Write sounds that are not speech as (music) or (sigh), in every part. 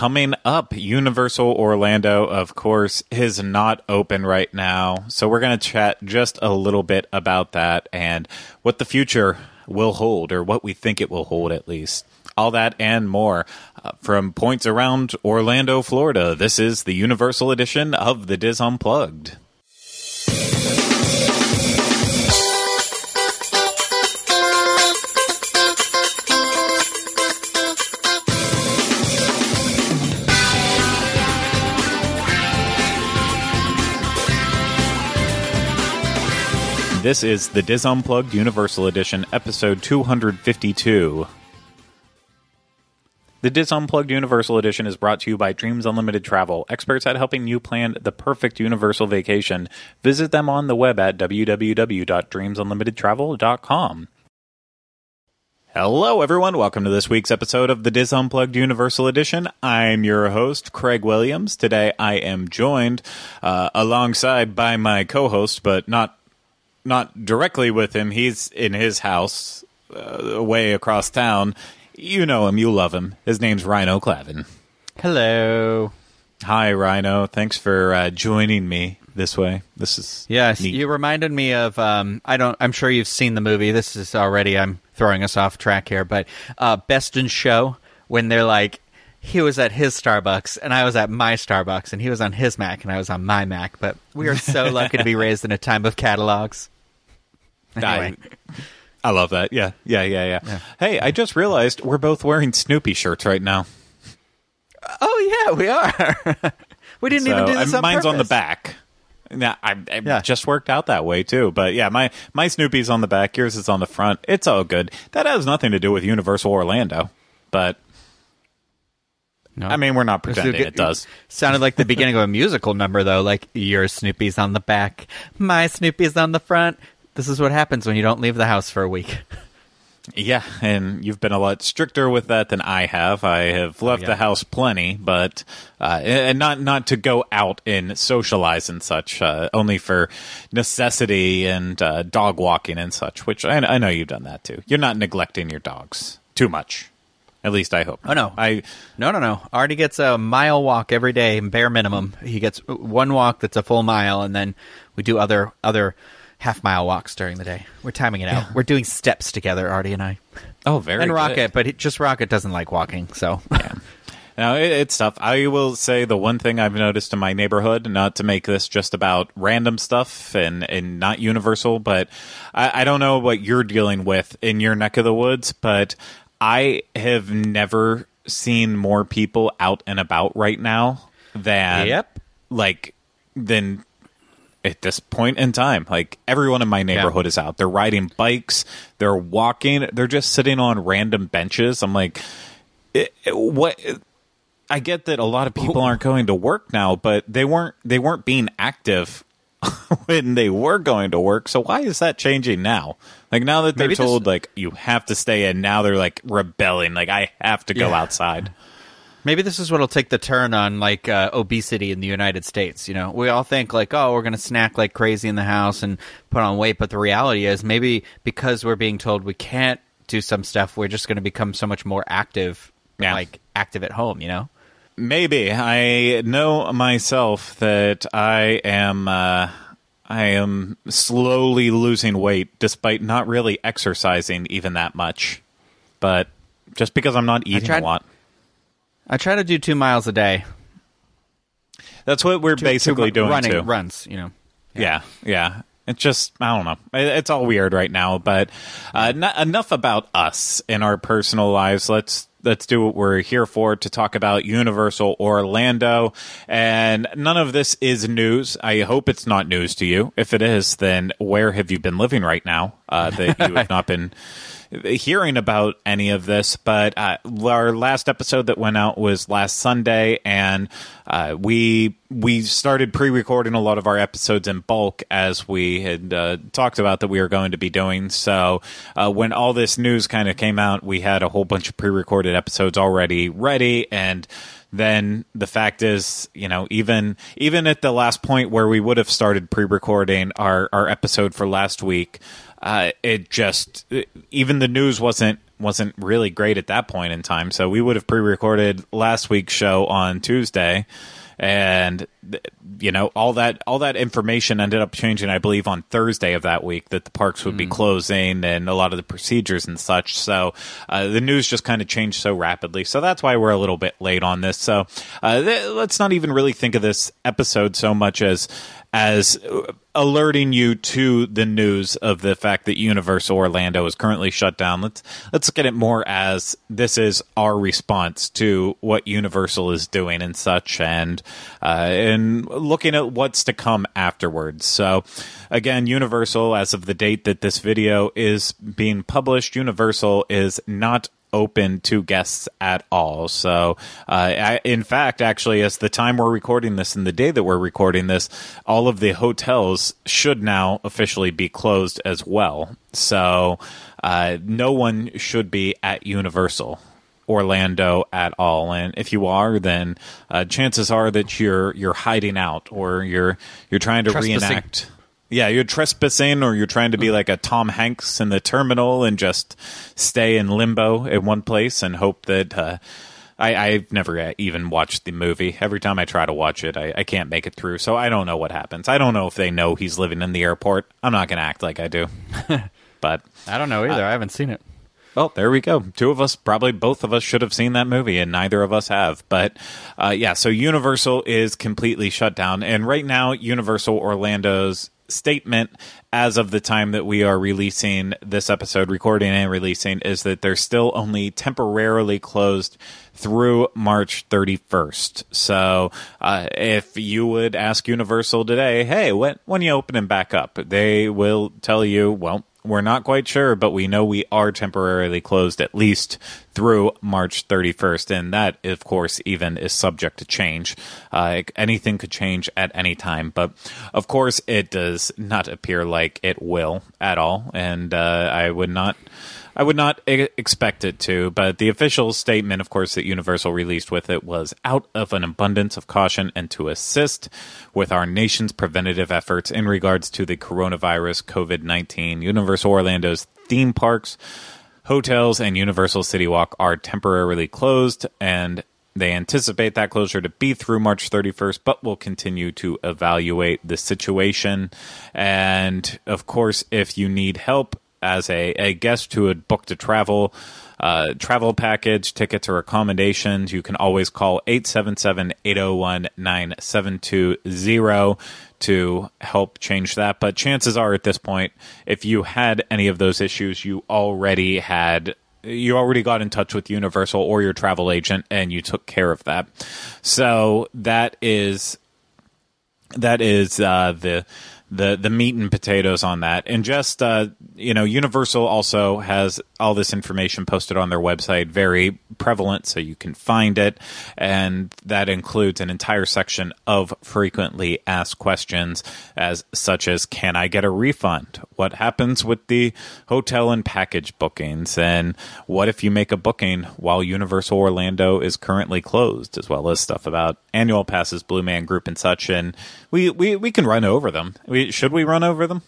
coming up. Universal Orlando, of course, is not open right now. So we're going to chat just a little bit about that and what the future will hold, or what we think it will hold at least. All that and more uh, from points around Orlando, Florida. This is the Universal edition of the Dis Unplugged. This is the Dis Unplugged Universal Edition, episode 252. The Dis Unplugged Universal Edition is brought to you by Dreams Unlimited Travel, experts at helping you plan the perfect universal vacation. Visit them on the web at www.dreamsunlimitedtravel.com. Hello, everyone. Welcome to this week's episode of the Dis Unplugged Universal Edition. I'm your host, Craig Williams. Today, I am joined uh, alongside by my co-host, but not not directly with him. He's in his house, uh, way across town. You know him. You love him. His name's Rhino Clavin. Hello. Hi, Rhino. Thanks for uh, joining me this way. This is Yes, neat. you reminded me of. Um, I don't. I'm sure you've seen the movie. This is already. I'm throwing us off track here, but uh, Best in Show when they're like, he was at his Starbucks and I was at my Starbucks, and he was on his Mac and I was on my Mac. But we are so (laughs) lucky to be raised in a time of catalogs. Anyway, I, I love that. Yeah, yeah, yeah, yeah, Hey, I just realized we're both wearing Snoopy shirts right now. oh yeah, we are. (laughs) we didn't even do this on mine's on the back. Yeah, I, I Yeah. just worked out that way too. But yeah, my my Snoopy's on the back. Yours is on the front. It's all good. That has nothing to do with Universal Orlando, but No. I mean, we're not pretending good- it does. Sounded like the beginning of a musical number, though. Like your Snoopy's on the back, my Snoopy's on the front. This is what happens when you don't leave the house for a week. Yeah, and you've been a lot stricter with that than I have. I have left yeah. the house plenty, but uh, and not not to go out and socialize and such, uh, only for necessity and uh, dog walking and such. Which I, I know you've done that too. You're not neglecting your dogs too much. At least I hope. Oh, no. I No, no, no. Artie gets a mile walk every day, bare minimum. He gets one walk that's a full mile, and then we do other other half mile walks during the day. We're timing it out. We're doing steps together, Artie and I, oh very and good. Rocket. But he, just Rocket doesn't like walking, so Now it, it's tough. I will say the one thing I've noticed in my neighborhood, not to make this just about random stuff and and not universal, but I, I don't know what you're dealing with in your neck of the woods, but I have never seen more people out and about right now than Yep. like than at this point in time. Like everyone in my neighborhood is out. They're riding bikes, they're walking, they're just sitting on random benches. I'm like, it, it- what? I get that a lot of people aren't going to work now, but they weren't they weren't being active (laughs) when they were going to work. So why is that changing now? Like now that they're Maybe this- told like you have to stay in, now they're like rebelling. Like I have to go Yeah. outside. Maybe this is what'll take the turn on like uh, obesity in the United States. You know, we all think like, oh, we're going to snack like crazy in the house and put on weight, but the reality is maybe because we're being told we can't do some stuff, we're just going to become so much more active, Yeah. like active at home. You know, Maybe I know myself that I am uh, I am slowly losing weight despite not really exercising even that much. But just because I'm not eating tried- a lot. I try to do two miles a day. That's what we're Two- basically two doing running too. runs. You know, Yeah, yeah. It's just I don't know. It's all weird right now. But uh, not, enough about us in our personal lives. Let's let's do what we're here for to talk about Universal Orlando. And none of this is news. I hope it's not news to you. If it is, then where have you been living right now uh, that you have (laughs) not been hearing about any of this, but uh, our last episode that went out was last Sunday, and uh, we we started pre-recording a lot of our episodes in bulk as we had uh, talked about that we were going to be doing. So uh, when all this news kind of came out, we had a whole bunch of pre-recorded episodes already ready, and then the fact is, you know, even even at the last point where we would have started pre-recording our our episode for last week, uh, it just even the news wasn't wasn't really great at that point in time. So we would have pre-recorded last week's show on Tuesday, and you know all that all that information ended up changing. I believe on Thursday of that week that the parks would be closing and a lot of the procedures and such. So uh, the news just kind of changed so rapidly. So that's why we're a little bit late on this. So uh, th- let's not even really think of this episode so much as as alerting you to the news of the fact that Universal Orlando is currently shut down. Let's let's look at it more as this is our response to what Universal is doing and such, and uh, and looking at what's to come afterwards. So, again, Universal, as of the date that this video is being published, Universal is not open to guests at all. So, uh, I, in fact, actually, as the time we're recording this and the day that we're recording this, all of the hotels should now officially be closed as well. So, uh, no one should be at Universal. Orlando at all, and if you are, then uh, chances are that you're you're hiding out or you're you're trying to Trespassing. reenact yeah, you're trespassing, or you're trying to be like a Tom Hanks in the terminal and just stay in limbo in one place and hope that. Uh, I, I've never uh, even watched the movie. Every time I try to watch it, I, I can't make it through. So I don't know what happens. I don't know if they know he's living in the airport. I'm not going to act like I do. (laughs) but I don't know either. I haven't seen it. Well, there we go. Two of us, probably both of us, should have seen that movie, and neither of us have. But uh, yeah, so Universal is completely shut down, and right now, Universal Orlando's statement, as of the time that we are releasing this episode, recording and releasing, is that they're still only temporarily closed through March 31st. So, uh, if you would ask Universal today, hey, when when you opening back up, they will tell you, well, we're not quite sure, but we know we are temporarily closed at least through March 31st. And that, of course, even is subject to change. Uh, anything could change at any time. But of course, it does not appear like it will at all. And uh, I would not. I would not e- expect it to, but the official statement, of course, that Universal released with it was out of an abundance of caution and to assist with our nation's preventative efforts in regards to the coronavirus COVID 19. Universal Orlando's theme parks, hotels, and Universal City Walk are temporarily closed, and they anticipate that closure to be through March 31st, but will continue to evaluate the situation. And of course, if you need help as a, a guest who had booked a travel uh, travel package, tickets, or accommodations, you can always call 877 801 9720 to help change that. But chances are at this point, if you had any of those issues, you already had you already got in touch with Universal or your travel agent and you took care of that. So that is that is uh, the the the meat and potatoes on that. And just uh, you know, Universal also has all this information posted on their website, very prevalent, so you can find it, and that includes an entire section of frequently asked questions, as such as Can I get a refund? What happens with the hotel and package bookings? And what if you make a booking while Universal Orlando is currently closed, as well as stuff about annual passes, Blue Man Group, and such. And we, we, we can run over them. We, should we run over them?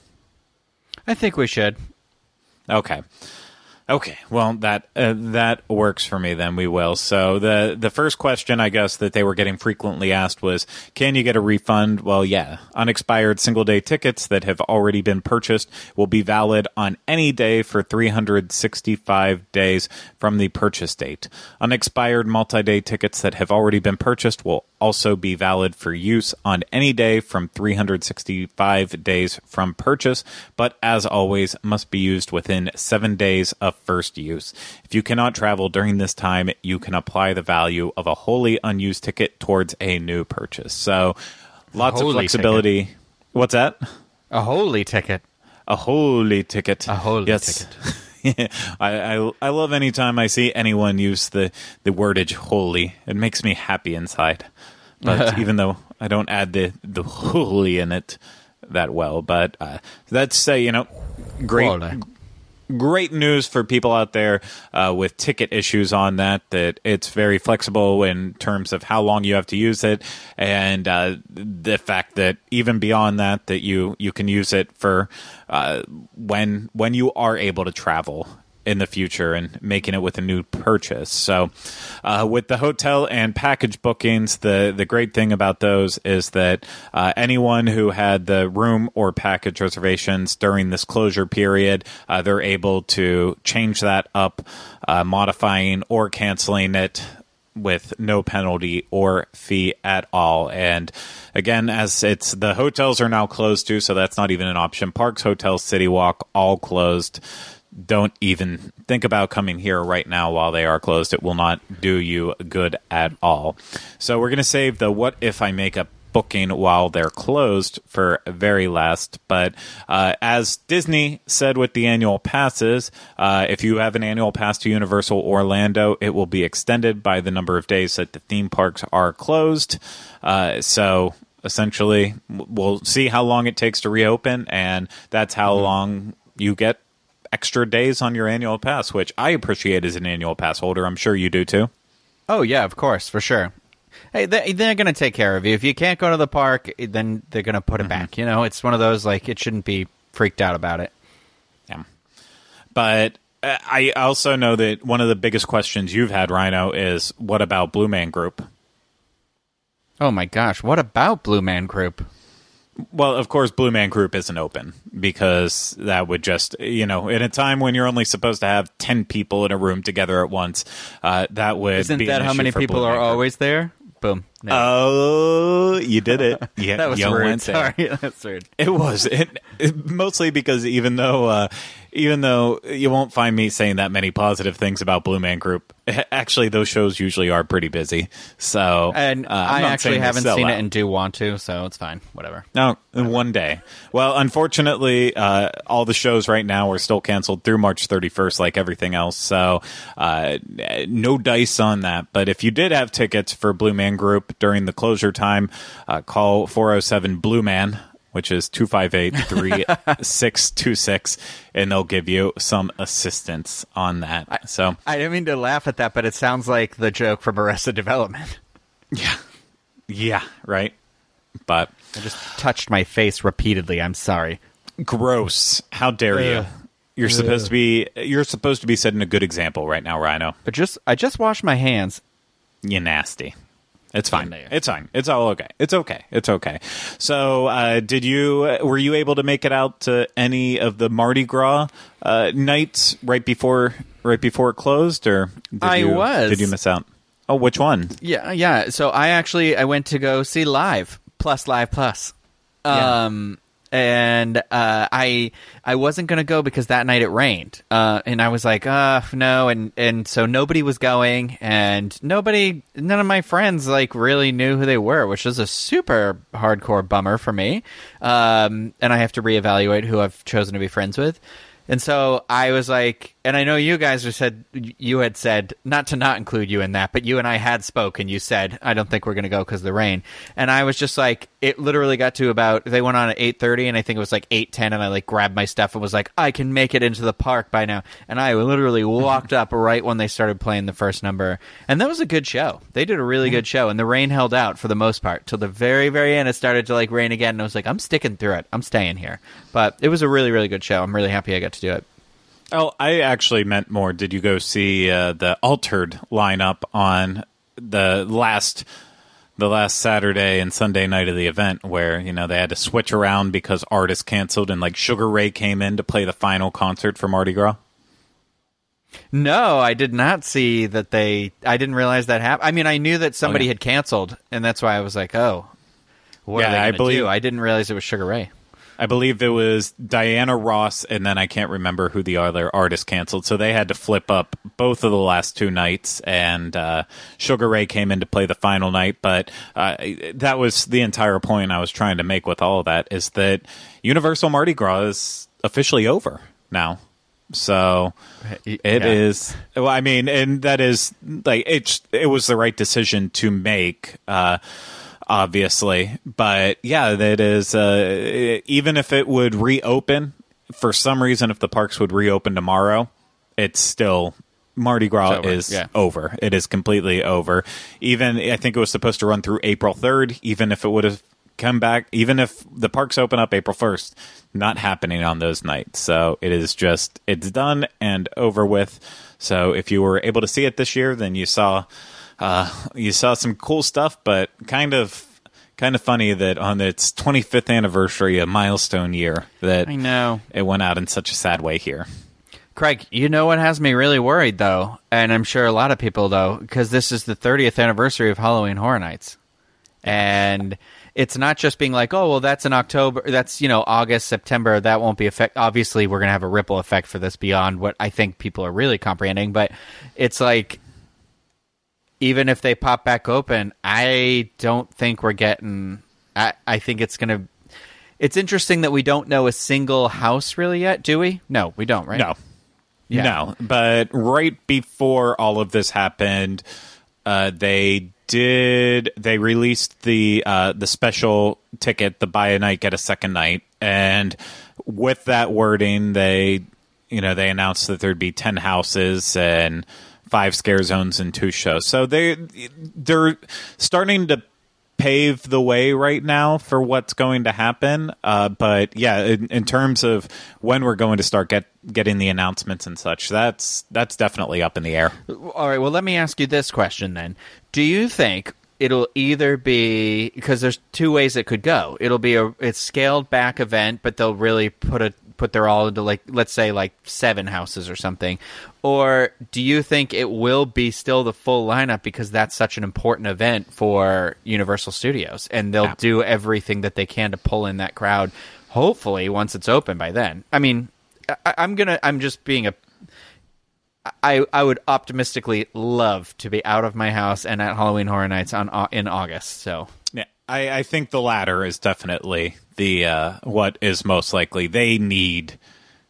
I think we should. Okay. Okay, well that uh, that works for me. Then we will. So the the first question, I guess, that they were getting frequently asked was, "Can you get a refund?" Well, yeah, unexpired single day tickets that have already been purchased will be valid on any day for 365 days from the purchase date. Unexpired multi day tickets that have already been purchased will also be valid for use on any day from 365 days from purchase, but as always, must be used within seven days of first use. If you cannot travel during this time, you can apply the value of a wholly unused ticket towards a new purchase. So, lots of flexibility. What's that? A holy ticket. A holy ticket. A holy ticket. yes. (laughs) I, I I love anytime I see anyone use the the wordage holy. It makes me happy inside. But (laughs) even though I don't add the the holy in it that well, but uh, that's uh, you know great Holy. great news for people out there uh, with ticket issues on that. That it's very flexible in terms of how long you have to use it, and uh, the fact that even beyond that, that you you can use it for uh, when when you are able to travel in the future and making it with a new purchase. So, uh, with the hotel and package bookings, the the great thing about those is that uh, anyone who had the room or package reservations during this closure period, uh, they're able to change that up, uh, modifying or canceling it with no penalty or fee at all. And again, as it's the hotels are now closed too, so that's not even an option. Parks, hotels, City Walk, all closed. Don't even think about coming here right now while they are closed. It will not do you good at all. So we're going to save the what if I make a booking while they're closed for very last. But uh, as Disney said with the annual passes, uh, if you have an annual pass to Universal Orlando, it will be extended by the number of days that the theme parks are closed. Uh, so essentially, we'll see how long it takes to reopen, and that's how mm-hmm. long you get extra days on your annual pass, which I appreciate as an annual pass holder. I'm sure you do too. Oh yeah, of course, for sure hey, they, they're going to take care of you. If you can't go to the park, then they're going to put it mm-hmm. back. You know, it's one of those like it shouldn't be freaked out about it. Yeah, but uh, I also know that one of the biggest questions you've had, Rhino, is what about Blue Man Group? Oh my gosh, what about Blue Man Group? Well, of course, Blue Man Group isn't open because that would just, you know, in a time when you're only supposed to have 10 people in a room together at once, uh, that would Isn't that how many people Blue are always there? Boom. No. Oh, you did it. (laughs) Yeah, that was rude. Sorry, (laughs) that's rude. It was it, it, mostly because even though uh, even though you won't find me saying that many positive things about Blue Man Group, (laughs) actually those shows usually are pretty busy. So and uh, I actually haven't seen out. it and do want to, so it's fine. Whatever. No, one day. Well, unfortunately, uh, all the shows right now are still canceled through March 31st, like everything else. So uh, no dice on that. But if you did have tickets for Blue Man Group during the closure time, uh, call 407 Blue Man which is 258-3626 and they'll give you some assistance on that. I, so I didn't mean to laugh at that, but it sounds like the joke from Arrested Development. (laughs) Yeah. Yeah, right. But I just touched my face repeatedly. I'm sorry. Gross. How dare uh, you? You're uh, supposed to be you're supposed to be setting a good example right now, Rhino. But just I just washed my hands. You nasty. It's fine. It's fine. It's all okay. It's okay. It's okay. So, uh, did you were you able to make it out to any of the Mardi Gras uh, nights right before right before it closed, or did I you, was? Did you miss out? Oh, which one? Yeah, yeah. So I actually I went to go see live plus live plus. Um, and uh, I I wasn't gonna go because that night it rained, uh, and I was like, uh, no, and and so nobody was going, and nobody, none of my friends like really knew who they were, which was a super hardcore bummer for me. Um, and I have to reevaluate who I've chosen to be friends with. And so I was like, and I know you guys said you had said not to not include you in that, but you and I had spoken. You said I don't think we're going to go because the rain, and I was just like, it literally got to about they went on at eight thirty, and I think it was like eight ten, and I like grabbed my stuff and was like, I can make it into the park by now, and I literally walked up right when they started playing the first number, and that was a good show. They did a really good show, and the rain held out for the most part till the very very end. It started to like rain again, and I was like, I'm sticking through it. I'm staying here, but it was a really really good show. I'm really happy I got to do it. Oh, I actually meant more. Did you go see uh, the altered lineup on the last the last Saturday and Sunday night of the event where, you know, they had to switch around because artists canceled and like Sugar Ray came in to play the final concert for Mardi Gras? No, I did not see that they I didn't realize that happened. I mean, I knew that somebody had canceled and that's why I was like, "Oh, what yeah, I believe do? I didn't realize it was Sugar Ray. I believe it was Diana Ross, and then I can't remember who the other artist canceled. So they had to flip up both of the last two nights, and uh, Sugar Ray came in to play the final night. But uh, that was the entire point I was trying to make with all of that is that Universal Mardi Gras is officially over now. So it yeah. is. Well, I mean, and that is like it's. It was the right decision to make. Uh, obviously. But yeah, that is uh, even if it would reopen for some reason, if the parks would reopen tomorrow, it's still Mardi Gras over. is yeah. over. It is completely over. Even I think it was supposed to run through April third. Even if it would have come back, even if the parks open up April 1st, not happening on those nights. So it is just, it's done and over with. So if you were able to see it this year, then you saw, uh, you saw some cool stuff, but kind of, kind of funny that on its 25th anniversary, a milestone year, that I know. it went out in such a sad way here. Craig, you know what has me really worried though, and I'm sure a lot of people though, because this is the 30th anniversary of Halloween Horror Nights, and it's not just being like, oh well, that's in October, that's you know August, September, that won't be effect. Obviously, we're gonna have a ripple effect for this beyond what I think people are really comprehending, but it's like. Even if they pop back open, I don't think we're getting. I, I think it's going to. It's interesting that we don't know a single house really yet, do we? No, we don't, right? No. Yeah. No. But right before all of this happened, uh, they did they released the uh, the special ticket, the buy a night get a second night, and with that wording, they you know they announced that there'd be ten houses and five scare zones and two shows. So they they're starting to pave the way right now for what's going to happen. Uh, but yeah, in, in terms of when we're going to start get getting the announcements and such, that's that's definitely up in the air. All right. Well, let me ask you this question then. Do you think it'll either be because there's two ways it could go. It'll be a it's scaled back event, but they'll really put a put their all into like let's say like seven houses or something. Or do you think it will be still the full lineup because that's such an important event for Universal Studios and they'll Yeah. do everything that they can to pull in that crowd hopefully once it's open by then. I mean, I, I'm to I'm just being a I I would optimistically love to be out of my house and at Halloween Horror Nights on in August. So I, I think the latter is definitely the uh, what is most likely. They need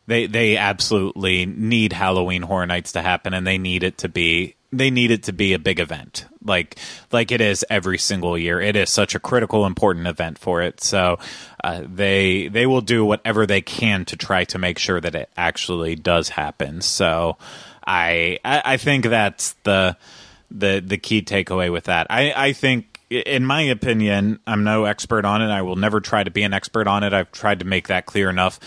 they they absolutely need Halloween Horror Nights to happen, and they need it to be they need it to be a big event, like like it is every single year. It is such a critical, important event for it. So uh, they they will do whatever they can to try to make sure that it actually does happen. So I I, I think that's the the the key takeaway with that. I I think in my opinion, I'm no expert on it. I will never try to be an expert on it. I've tried to make that clear enough.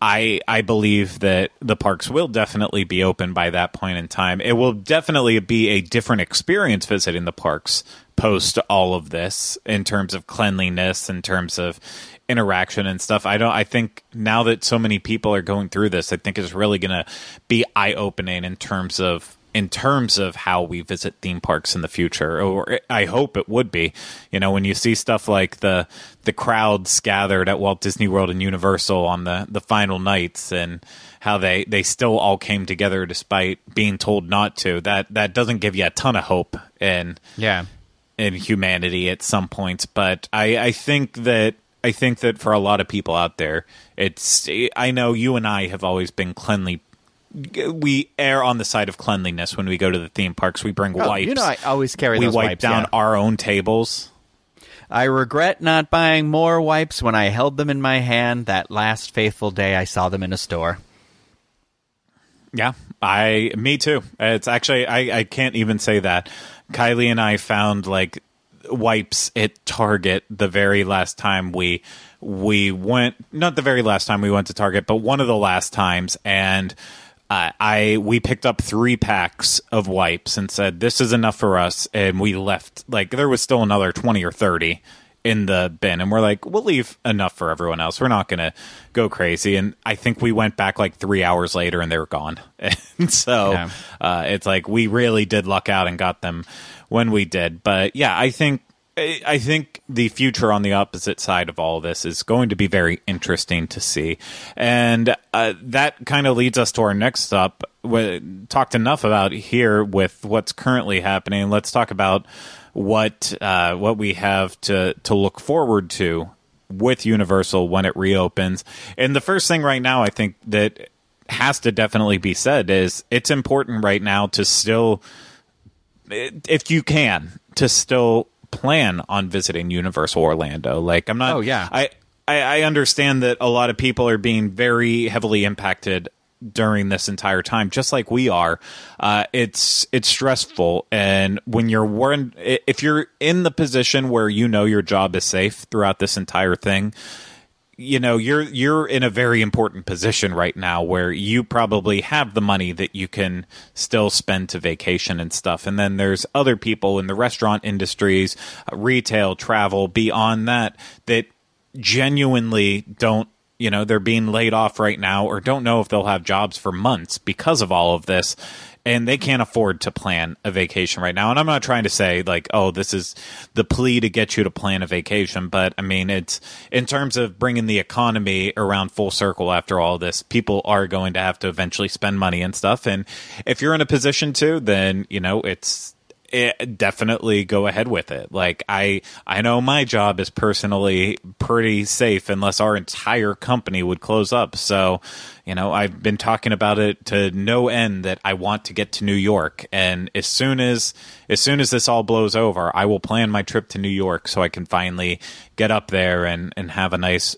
I I believe that the parks will definitely be open by that point in time. It will definitely be a different experience visiting the parks post all of this in terms of cleanliness, in terms of interaction and stuff. I don't I think now that so many people are going through this, I think it's really going to be eye-opening in terms of in terms of how we visit theme parks in the future or I hope it would be you know when you see stuff like the the crowds gathered at Walt Disney World and Universal on the the final nights and how they they still all came together despite being told not to that that doesn't give you a ton of hope and yeah, in humanity at some points, but I, I think that I think that for a lot of people out there, it's I know you and I have always been cleanly. We err on the side of cleanliness when we go to the theme parks. We bring Oh, wipes. you know I always carry we wipe wipes, down yeah. our own tables. I regret not buying more wipes when I held them in my hand that last faithful day I saw them in a store. Yeah, I me too. It's actually I I can't even say that. Kylie and I found like wipes at Target the very last time we we went not the very last time we went to Target, but one of the last times and uh, I we picked up three packs of wipes and said this is enough for us, and we left. Like there was still another twenty or thirty in the bin, and we're like, we'll leave enough for everyone else. We're not gonna go crazy. And I think we went back like three hours later, and they were gone. (laughs) and so Yeah. uh, it's like we really did luck out and got them when we did. But yeah, I think I think the future on the opposite side of all this is going to be very interesting to see, and uh, that kind of leads us to our next stop. We talked enough about here with what's currently happening. Let's talk about what uh, what we have to to look forward to with Universal when it reopens. And the first thing right now, I think that has to definitely be said is it's important right now to still if you can to still plan on visiting Universal Orlando. Like I'm not. Oh, yeah. I. I, I understand that a lot of people are being very heavily impacted during this entire time, just like we are. Uh, it's it's stressful, and when you're warned, if you're in the position where you know your job is safe throughout this entire thing, you know you're you're in a very important position right now where you probably have the money that you can still spend to vacation and stuff. And then there's other people in the restaurant industries uh, retail travel beyond that that genuinely don't you know they're being laid off right now or don't know if they'll have jobs for months because of all of this and they can't afford to plan a vacation right now. And i'm not trying to say like oh this is the plea to get you to plan a vacation but i mean it's in terms of bringing the economy around full circle after all this people are going to have to eventually spend money and stuff. And if you're in a position to then you know it's it, definitely go ahead with it. Like I, I know my job is personally pretty safe unless our entire company would close up. So, you know, I've been talking about it to no end that I want to get to New York, and as soon as as soon as this all blows over, I will plan my trip to New York so I can finally get up there and and have a nice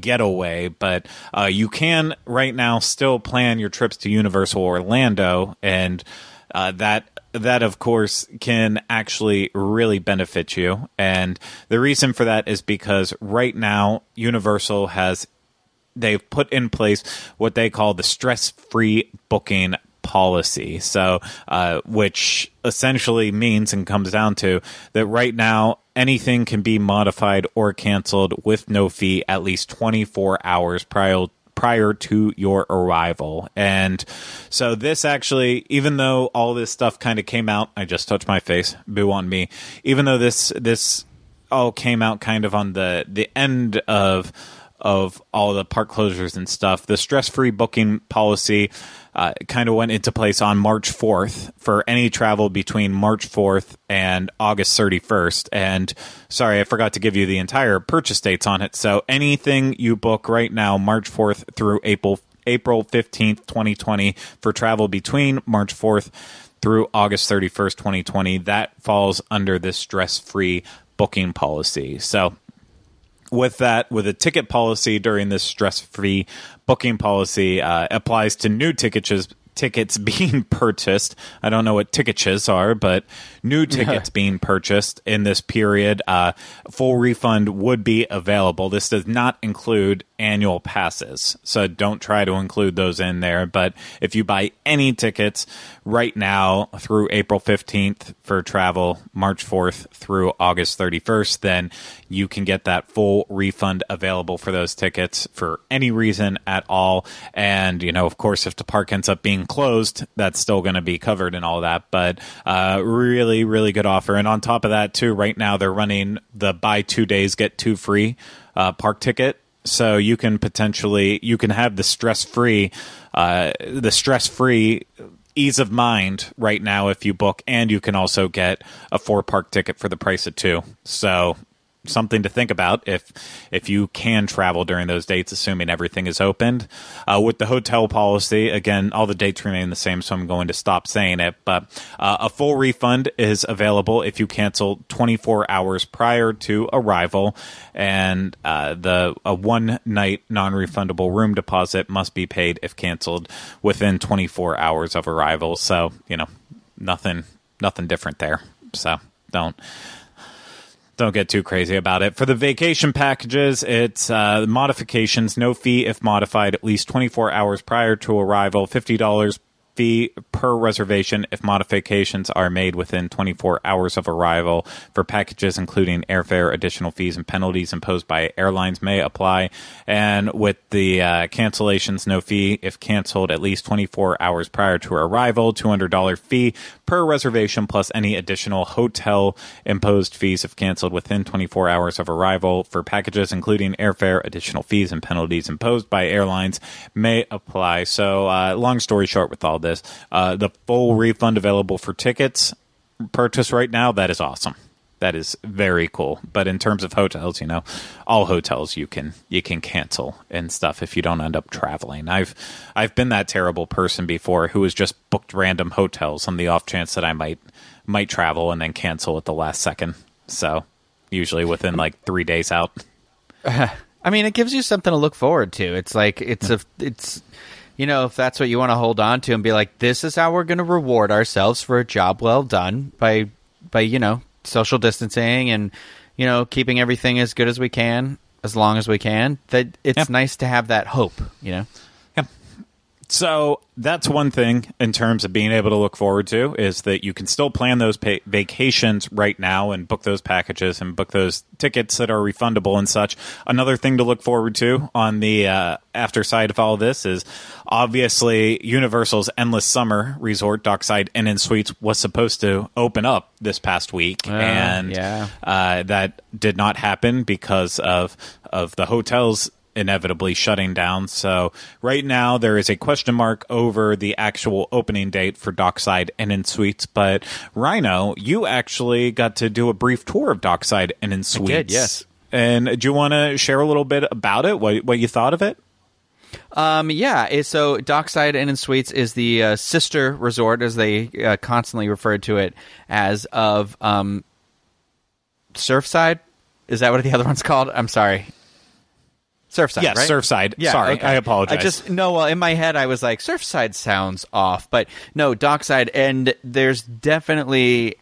getaway, but uh, you can right now still plan your trips to Universal Orlando, and uh, that that of course can actually really benefit you. And the reason for that is because right now universal has they've put in place what they call the stress-free booking policy. So uh, which essentially means and comes down to that right now anything can be modified or canceled with no fee at least 24 hours prior prior to your arrival. And so this actually, even though all this stuff kind of came out, I just touched my face, boo on me. Even though this this all came out kind of on the the end of of all the park closures and stuff, the stress free booking policy uh, kind of went into place on March 4th for any travel between March 4th and August 31st. And sorry, I forgot to give you the entire purchase dates on it. So anything you book right now, March 4th through April April 15th, 2020, for travel between March 4th through August 31st, 2020, that falls under this stress free booking policy. So with that, with a ticket policy during this stress free booking policy uh, applies to new tickets tickets (laughs) being purchased. I don't know what tickets are, but new tickets being purchased in this period, uh, full refund would be available. This does not include annual passes, so don't try to include those in there. But if you buy any tickets right now through April 15th for travel, March 4th through August 31st, then you can get that full refund available for those tickets for any reason at all. And, you know, of course, if the park ends up being closed, that's still going to be covered and all that. But uh, really, really good offer. And on top of that, too, right now they're running the buy two days, get two free uh, park ticket so you can potentially you can have the stress free uh, the stress free ease of mind right now if you book and you can also get a four park ticket for the price of two so something to think about if if you can travel during those dates, assuming everything is opened. Uh, with the hotel policy, again, all the dates remain the same, so I'm going to stop saying it. But uh, a full refund is available if you cancel 24 hours prior to arrival, and uh, the a one night non refundable room deposit must be paid if canceled within 24 hours of arrival. So you know, nothing nothing different there. So don't don't get too crazy about it. For the vacation packages, it's uh, modifications, no fee if modified at least 24 hours prior to arrival, $50 fee per reservation if modifications are made within 24 hours of arrival. For packages including airfare, additional fees and penalties imposed by airlines may apply. And with the uh, cancellations, no fee if canceled at least 24 hours prior to arrival. $200 fee per reservation plus any additional hotel imposed fees if canceled within 24 hours of arrival. For packages including airfare, additional fees and penalties imposed by airlines may apply. So, uh, long story short, with all this. Uh, the full refund available for tickets purchase right now. That is awesome. That is very cool. But in terms of hotels, you know, all hotels you can you can cancel and stuff if you don't end up traveling. I've I've been that terrible person before who has just booked random hotels on the off chance that I might might travel and then cancel at the last second. So usually within like three days out. (laughs) I mean, it gives you something to look forward to. It's like it's a it's you know, if that's what you want to hold on to and be like, this is how we're going to reward ourselves for a job well done by, by you know, social distancing and you know keeping everything as good as we can as long as we can. That it's Yep. nice to have that hope. You know. So that's one thing in terms of being able to look forward to is that you can still plan those pa- vacations right now and book those packages and book those tickets that are refundable and such. Another thing to look forward to on the uh, after side of all this is obviously Universal's Endless Summer Resort Dockside Inn and Suites was supposed to open up this past week, and yeah. uh, that did not happen because of of the hotels inevitably shutting down. So right now there is a question mark over the actual opening date for Dockside Inn and Suites. But Rhino, you actually got to do a brief tour of Dockside Inn and Suites. did, yes. And do you want to share a little bit about it? What what you thought of it? Um, yeah. So Dockside Inn and Suites is the uh, sister resort, as they uh, constantly referred to it as, of um, Surfside. Is that what the other one's called? I'm sorry. Surfside, Yes, right? Surfside. Yeah, Sorry, okay. I apologize. I just no. Well, in my head, I was like, Surfside sounds off, but no, Dockside, and there's definitely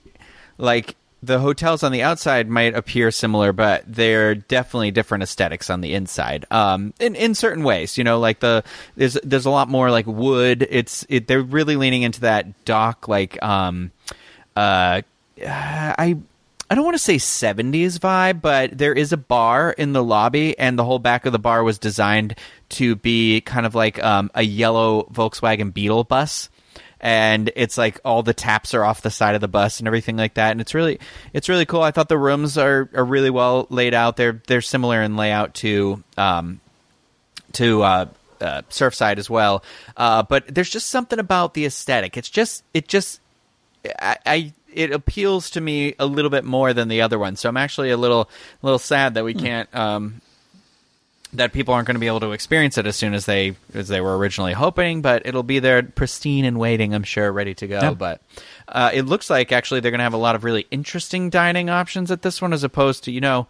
like the hotels on the outside might appear similar, but they're definitely different aesthetics on the inside. Um, in in certain ways, you know, like the there's there's a lot more like wood. It's it, they're really leaning into that dock like um uh I I don't want to say 70s vibe, but there is a bar in the lobby, and the whole back of the bar was designed to be kind of like um, a yellow Volkswagen Beetle bus. And it's like all the taps are off the side of the bus and everything like that, and it's really it's really cool. I thought the rooms are, are really well laid out. They're they're similar in layout to um, to uh, uh, Surfside as well. Uh, but there's just something about the aesthetic. It's just it just I, I it appeals to me a little bit more than the other one. So I'm actually a little a little sad that we can't um, that people aren't going to be able to experience it as soon as they as they were originally hoping. But it'll be there, pristine and waiting. I'm sure, ready to go. Yeah. But uh, it looks like actually they're going to have a lot of really interesting dining options at this one, as opposed to you know.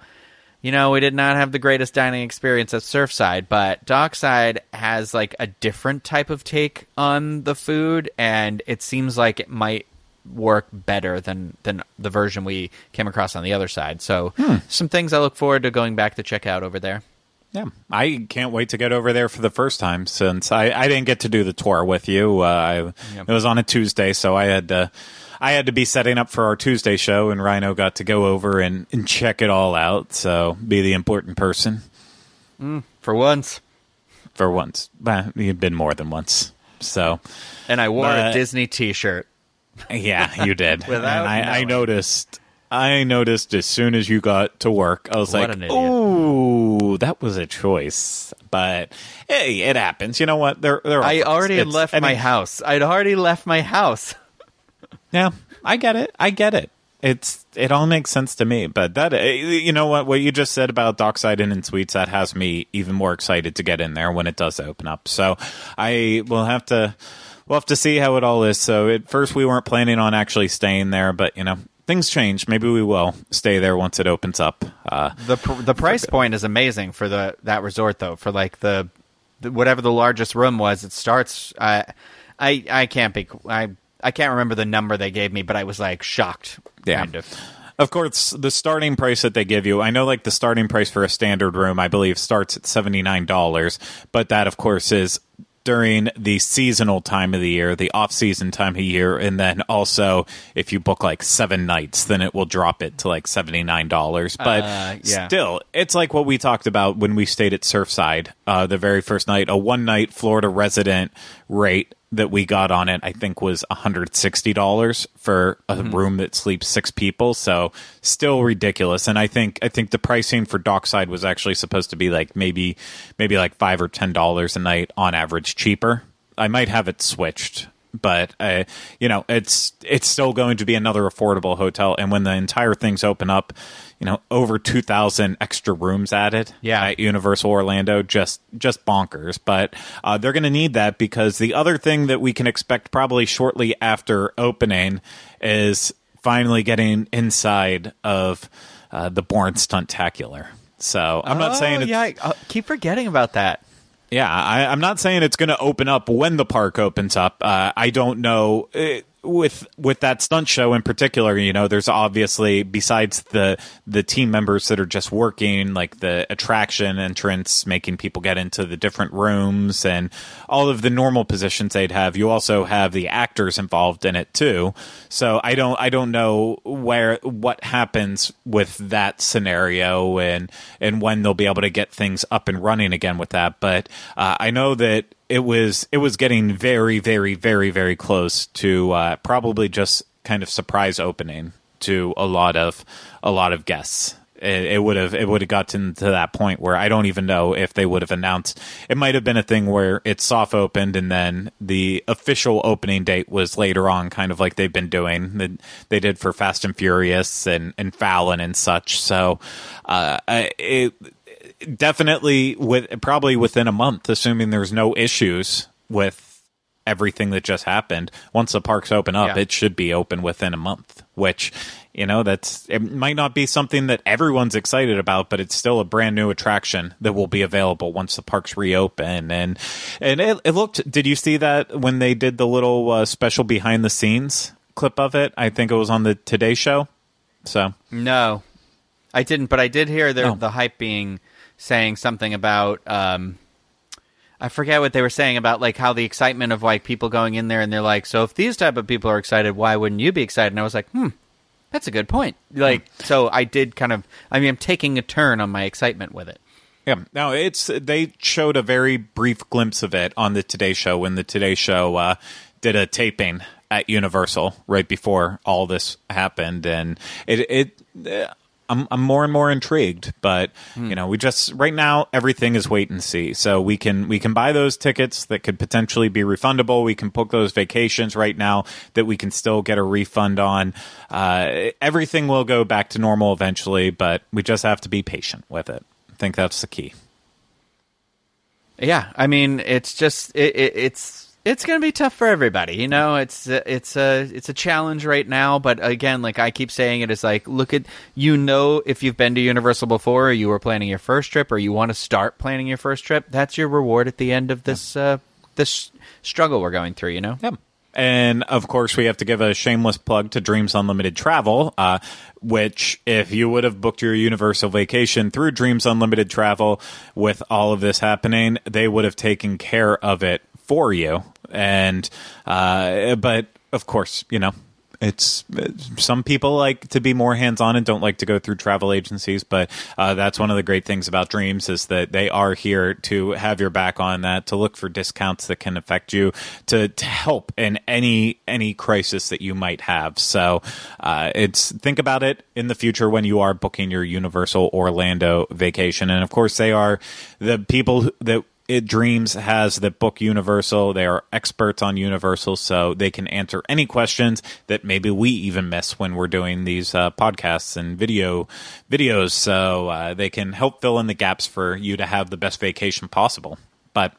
You know, we did not have the greatest dining experience at Surfside, but Dockside has like a different type of take on the food, and it seems like it might work better than than the version we came across on the other side. So, some things I look forward to going back to check out over there. Yeah, I can't wait to get over there for the first time since I, I didn't get to do the tour with you. Uh, I, Yep. It was on a Tuesday, so I had to I had to be setting up for our Tuesday show, and Rhino got to go over and, and check it all out. So be the important person For once, for once. Bah, You've been more than once. So and I wore a Disney T-shirt. Yeah, you did. (laughs) Without and I, I knowing. noticed. I noticed as soon as you got to work, I was What like, an idiot. "Ooh, that was a choice." But hey, it happens. You know what? There, there. Are I already had left I my mean, house. I'd already left my house. (laughs) Yeah, I get it. I get it. It's it all makes sense to me. But that eh, you know what what you just said about Dockside Inn and Suites that has me even more excited to get in there when it does open up. So I will have to we'll have to see how it all is. So at first we weren't planning on actually staying there, but you know things change. Maybe we will stay there once it opens up. Uh, the pr- The price point is amazing for the that resort though. For like the, the whatever the largest room was, it starts. I I I can't be. I I can't remember the number they gave me, but I was like shocked. Yeah. Kind of. Of course, the starting price that they give you, I know like the starting price for a standard room, I believe, starts at $79. But that, of course, is during the seasonal time of the year, the off season time of year. And then also, if you book like seven nights, then it will drop it to like $79. But Uh, yeah. still, it's like what we talked about when we stayed at Surfside uh, the very first night. A one night Florida resident rate that we got on it, I think, was $160 for a Mm-hmm. room that sleeps six people. So still ridiculous. And I think I think the pricing for Dockside was actually supposed to be like maybe maybe like five or ten dollars a night on average cheaper. I might have it switched. But uh, you know, it's it's still going to be another affordable hotel, and when the entire thing's open up, you know, over two thousand extra rooms added, Yeah. at Universal Orlando, just just bonkers. But uh, they're going to need that because the other thing that we can expect probably shortly after opening is finally getting inside of uh, the Bourne Stuntacular. So I'm not Oh, saying it's, yeah. I uh, keep forgetting about that. Yeah, I, I'm not saying it's going to open up when the park opens up. Uh, I don't know. Uh, with with that stunt show in particular, you know, there's obviously besides the the team members that are just working, like the attraction entrance, making people get into the different rooms and all of the normal positions they'd have. You also have the actors involved in it too. So I don't I don't know where what happens with that scenario and and when they'll be able to get things up and running again with that. But uh, I know that it was it was getting very very very very close to uh, probably just kind of surprise opening to a lot of a lot of guests. It, would have it would have gotten to that point where I don't even know if they would have announced. It might have been a thing where it soft opened and then the official opening date was later on, kind of like they've been doing. They, they did for Fast and Furious and and Fallon and such. So uh, it definitely with probably within a month, assuming there's no issues with everything that just happened. Once the parks open up, Yeah. it should be open within a month. Which you know that's it might not be something that everyone's excited about, but it's still a brand new attraction that will be available once the parks reopen. And and it, it looked. Did you see that when they did the little uh, special behind the scenes clip of it? I think it was on the Today Show. So No, I didn't, but I did hear there, Oh. the hype being saying something about. Um, I forget what they were saying about like how the excitement of like people going in there and they're like, so if these type of people are excited, why wouldn't you be excited? And I was like, hmm, that's a good point. Like, so I did kind of. I mean, I'm taking a turn on my excitement with it. Yeah, no, it's they showed a very brief glimpse of it on the Today Show when the Today Show uh, did a taping at Universal right before all this happened, and it it. I'm, I'm more and more intrigued, but you know, we just right now everything is wait and see. So we can we can buy those tickets that could potentially be refundable. We can book those vacations right now that we can still get a refund on. Uh, everything will go back to normal eventually, but we just have to be patient with it. I think that's the key. Yeah, I mean, it's just it, it, it's it's going to be tough for everybody. You know, it's it's a it's a challenge right now. But again, like I keep saying, it is like look at you know if you've been to Universal before, or you were planning your first trip, or you want to start planning your first trip. That's your reward at the end of this uh, this struggle we're going through. You know. Yep. And of course, we have to give a shameless plug to Dreams Unlimited Travel, uh, which, if you would have booked your Universal vacation through Dreams Unlimited Travel with all of this happening, they would have taken care of it for you. And, uh, but of course, you know, it's some people like to be more hands-on and don't like to go through travel agencies but uh, that's one of the great things about dreams is that they are here to have your back on that to look for discounts that can affect you to, to help in any any crisis that you might have so uh, it's think about it in the future when you are booking your universal orlando vacation and of course they are the people that it Dreams has that book Universal. They are experts on Universal, so they can answer any questions that maybe we even miss when we're doing these uh, podcasts and video videos. So uh, they can help fill in the gaps for you to have the best vacation possible. But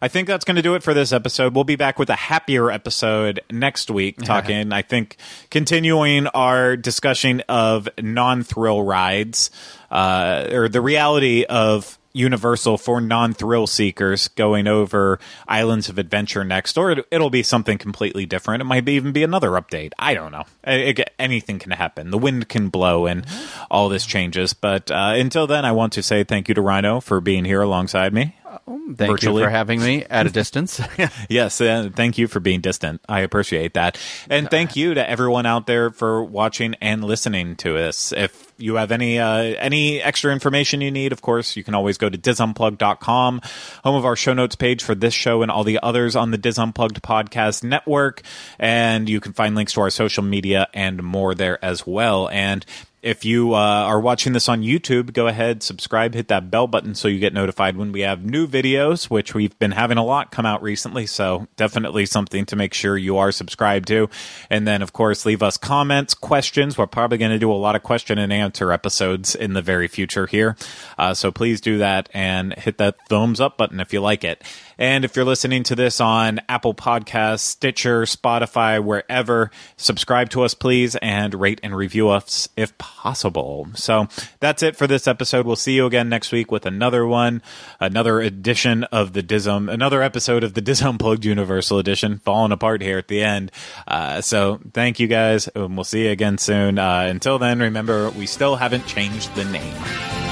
I think that's going to do it for this episode. We'll be back with a happier episode next week, (laughs) talking, I think, continuing our discussion of non thrill rides, uh, or the reality of Universal for non thrill seekers going over Islands of Adventure next, or it, it'll be something completely different. It might be, even be another update. I don't know. It- it- anything can happen. The wind can blow and all this changes. But uh, until then, I want to say thank you to Rhino for being here alongside me. Thank Virtually. you for having me at a distance. (laughs) Yes, uh, thank you for being distant. I appreciate that. And thank you to everyone out there for watching and listening to us. If you have any uh, any extra information you need, of course, you can always go to disunplug.com, home of our show notes page for this show and all the others on the Dis Unplugged podcast network. And you can find links to our social media and more there as well. And if you uh, are watching this on YouTube, go ahead, subscribe, hit that bell button so you get notified when we have new videos, which we've been having a lot come out recently. So definitely something to make sure you are subscribed to. And then, of course, leave us comments, questions. We're probably going to do a lot of question and answer episodes in the very future here. Uh, so please do that and hit that thumbs up button if you like it. And if you're listening to this on Apple Podcasts, Stitcher, Spotify, wherever, subscribe to us, please, and rate and review us if possible. So that's it for this episode. We'll see you again next week with another one, another edition of the Dism, another episode of the Dis Unplugged Universal Edition, falling apart here at the end. Uh, so thank you guys, and we'll see you again soon. Uh, until then, remember, we still haven't changed the name.